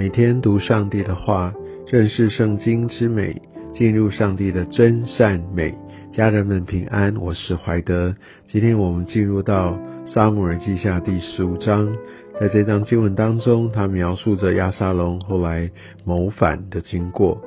每天读上帝的话，认识圣经之美，进入上帝的真善美。家人们平安，我是怀德。今天我们进入到撒母耳记下第十五章，在这章经文当中，他描述着亚沙龙后来谋反的经过。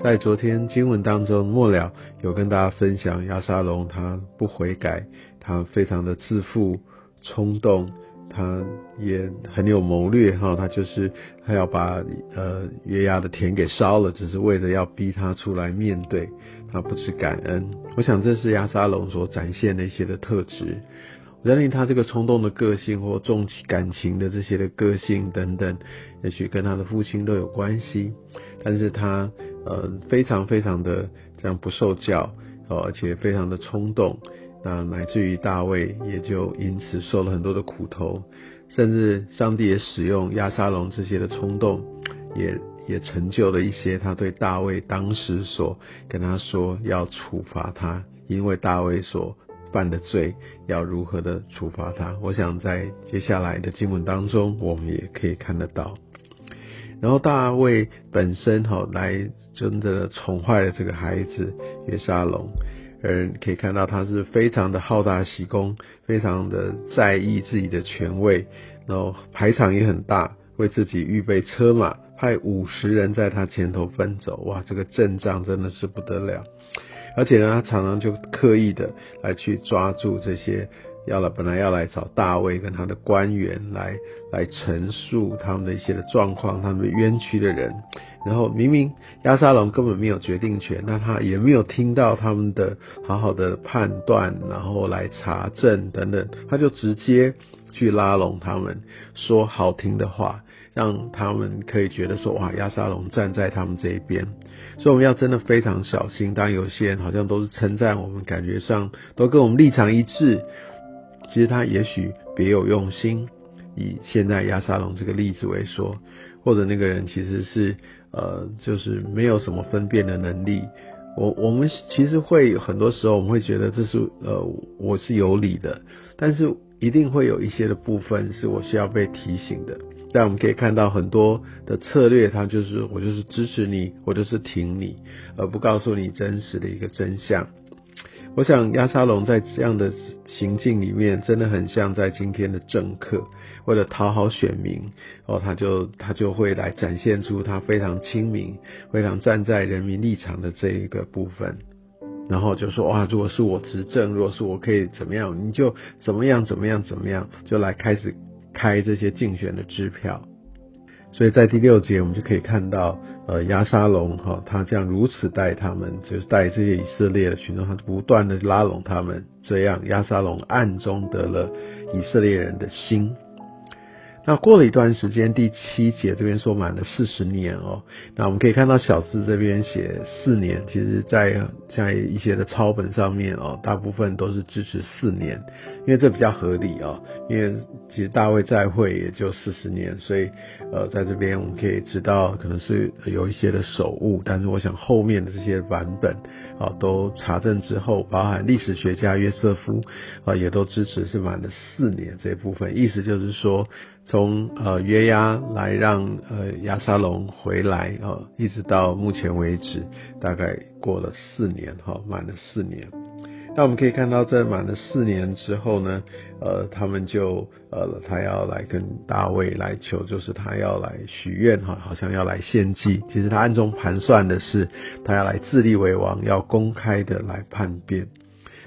在昨天经文当中末了，有跟大家分享亚沙龙他不悔改，他非常的自负、冲动。他也很有谋略哈，他就是他要把呃月牙的田给烧了，只是为了要逼他出来面对，他不知感恩。我想这是亚沙龙所展现的一些的特质。我相信他这个冲动的个性或重感情的这些的个性等等，也许跟他的父亲都有关系。但是他呃非常非常的这样不受教，而且非常的冲动。那乃至于大卫也就因此受了很多的苦头，甚至上帝也使用亚沙龙这些的冲动，也也成就了一些他对大卫当时所跟他说要处罚他，因为大卫所犯的罪要如何的处罚他。我想在接下来的经文当中，我们也可以看得到。然后大卫本身哈来真的宠坏了这个孩子约沙龙。而可以看到，他是非常的好大喜功，非常的在意自己的权位，然后排场也很大，为自己预备车马，派五十人在他前头奔走。哇，这个阵仗真的是不得了！而且呢，他常常就刻意的来去抓住这些要来本来要来找大卫跟他的官员来来陈述他们的一些的状况，他们冤屈的人。然后明明亚沙龙根本没有决定权，那他也没有听到他们的好好的判断，然后来查证等等，他就直接去拉拢他们，说好听的话，让他们可以觉得说哇，亚沙龙站在他们这一边。所以我们要真的非常小心。当有些人好像都是称赞我们，感觉上都跟我们立场一致，其实他也许别有用心。以现在亚沙龙这个例子为说，或者那个人其实是。呃，就是没有什么分辨的能力。我我们其实会很多时候我们会觉得这是呃我是有理的，但是一定会有一些的部分是我需要被提醒的。但我们可以看到很多的策略，它就是我就是支持你，我就是挺你，而不告诉你真实的一个真相。我想亚沙龙在这样的情境里面，真的很像在今天的政客，为了讨好选民，哦，他就他就会来展现出他非常亲民、非常站在人民立场的这一个部分，然后就说哇，如果是我执政，如果是我可以怎么样，你就怎么样怎么样怎么样，就来开始开这些竞选的支票。所以在第六节，我们就可以看到，呃，亚沙龙哈，他这样如此待他们，就是待这些以色列的群众，他不断的拉拢他们，这样亚沙龙暗中得了以色列人的心。那过了一段时间，第七节这边说满了四十年哦。那我们可以看到小字这边写四年，其实在在一些的抄本上面哦，大部分都是支持四年，因为这比较合理哦。因为其实大卫在会也就四十年，所以呃，在这边我们可以知道可能是有一些的手误，但是我想后面的这些版本啊都查证之后，包含历史学家约瑟夫啊也都支持是满了四年这部分，意思就是说。从呃约押来让呃亚沙龙回来啊，一直到目前为止，大概过了四年哈，满了四年。那我们可以看到，在满了四年之后呢，呃，他们就呃他要来跟大卫来求，就是他要来许愿哈，好像要来献祭。其实他暗中盘算的是，他要来自立为王，要公开的来叛变。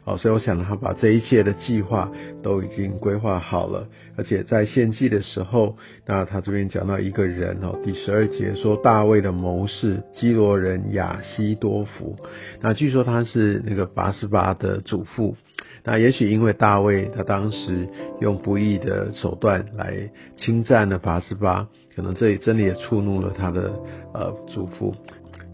哦，所以我想他把这一切的计划都已经规划好了，而且在献祭的时候，那他这边讲到一个人哦，第十二节说大卫的谋士基罗人亚西多夫，那据说他是那个八十八的祖父，那也许因为大卫他当时用不义的手段来侵占了八十八，可能这里真的也触怒了他的呃祖父。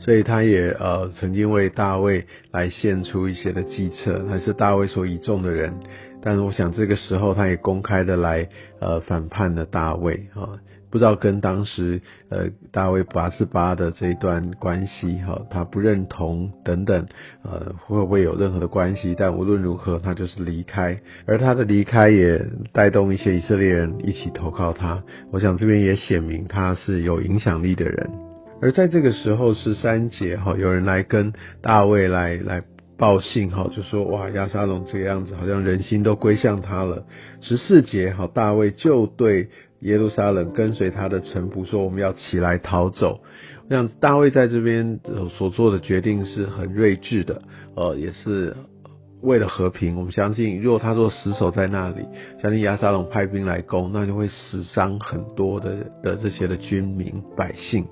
所以他也呃曾经为大卫来献出一些的计策，他是大卫所倚重的人。但是我想这个时候他也公开的来呃反叛了大卫啊，不知道跟当时呃大卫八十八的这一段关系哈，他不认同等等，呃会不会有任何的关系？但无论如何，他就是离开，而他的离开也带动一些以色列人一起投靠他。我想这边也显明他是有影响力的人。而在这个时候十三节哈，有人来跟大卫来来。报信哈，就说哇，亚沙龙这个样子，好像人心都归向他了。十四节哈，大卫就对耶路撒冷跟随他的臣仆说，我们要起来逃走。我想大卫在这边所做的决定是很睿智的，呃，也是为了和平。我们相信，如果他若死守在那里，相信亚沙龙派兵来攻，那就会死伤很多的的这些的军民百姓。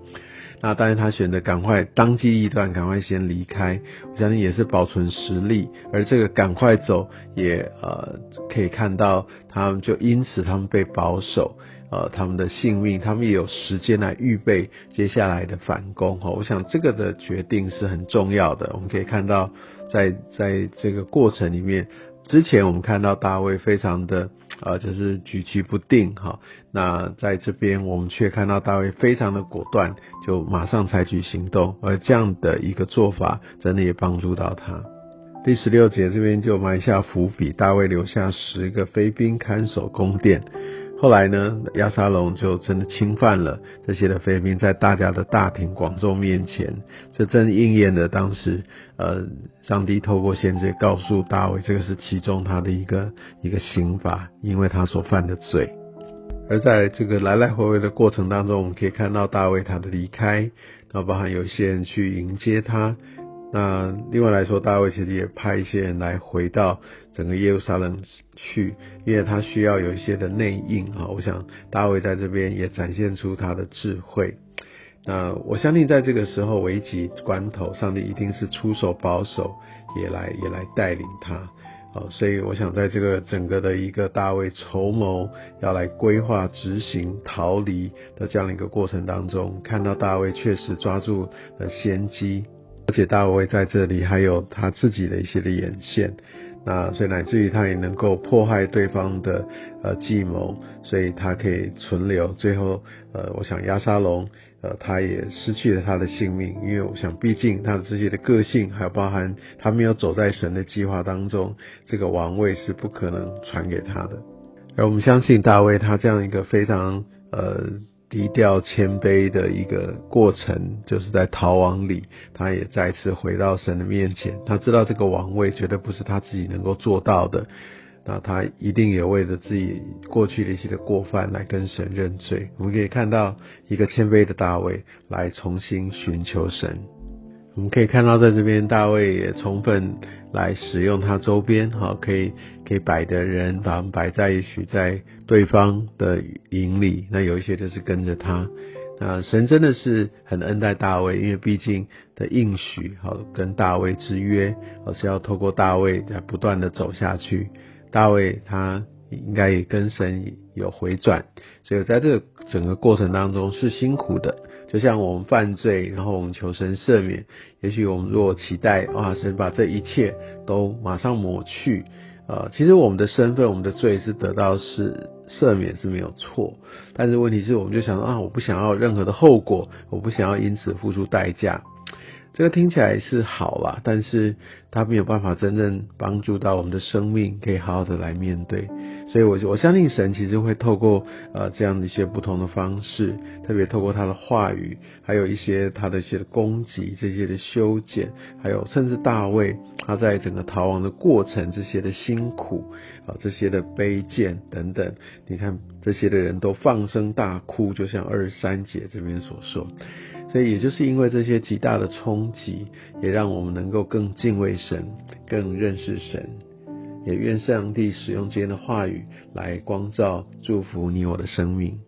那当然，他选择赶快当机立断，赶快先离开。我相信也是保存实力，而这个赶快走，也呃可以看到他们就因此他们被保守，呃他们的性命，他们也有时间来预备接下来的反攻。哈，我想这个的决定是很重要的。我们可以看到，在在这个过程里面。之前我们看到大卫非常的呃，就是举棋不定哈。那在这边我们却看到大卫非常的果断，就马上采取行动，而这样的一个做法真的也帮助到他。第十六节这边就埋下伏笔，大卫留下十个飞兵看守宫殿。后来呢，亚沙龙就真的侵犯了这些的妃嫔，在大家的大庭广众面前，这真应验了当时呃，上帝透过先知告诉大卫，这个是其中他的一个一个刑罚，因为他所犯的罪。而在这个来来回回的过程当中，我们可以看到大卫他的离开，然后包含有些人去迎接他。那另外来说，大卫其实也派一些人来回到整个耶路撒冷去，因为他需要有一些的内应啊。我想大卫在这边也展现出他的智慧。那我相信在这个时候危急关头，上帝一定是出手保守，也来也来带领他。啊，所以我想在这个整个的一个大卫筹谋要来规划执行逃离的这样的一个过程当中，看到大卫确实抓住了先机。而且大卫在这里还有他自己的一些的眼线，那所以乃至于他也能够迫害对方的呃计谋，所以他可以存留。最后呃，我想亚沙龙呃他也失去了他的性命，因为我想毕竟他的这些的个性，还有包含他没有走在神的计划当中，这个王位是不可能传给他的。而我们相信大卫他这样一个非常呃。低调谦卑的一个过程，就是在逃亡里，他也再次回到神的面前。他知道这个王位绝对不是他自己能够做到的，那他一定也为了自己过去的一些的过犯来跟神认罪。我们可以看到一个谦卑的大卫来重新寻求神。我们可以看到，在这边大卫也充分来使用他周边，哈，可以可以摆的人，把他们摆在一起，在对方的营里。那有一些就是跟着他。那神真的是很恩待大卫，因为毕竟的应许，好跟大卫之约，而是要透过大卫在不断的走下去。大卫他应该也跟神有回转，所以在这个整个过程当中是辛苦的。就像我们犯罪，然后我们求神赦免。也许我们若期待啊，神把这一切都马上抹去，呃，其实我们的身份、我们的罪是得到是赦免是没有错。但是问题是，我们就想啊，我不想要任何的后果，我不想要因此付出代价。这个听起来是好啦，但是它没有办法真正帮助到我们的生命，可以好好的来面对。所以，我我相信神其实会透过呃这样的一些不同的方式，特别透过他的话语，还有一些他的一些的攻击，这些的修剪，还有甚至大卫他在整个逃亡的过程这些的辛苦啊，这些的卑贱等等，你看这些的人都放声大哭，就像二十三节这边所说。所以，也就是因为这些极大的冲击，也让我们能够更敬畏神，更认识神。也愿上帝使用今天的话语来光照、祝福你我的生命。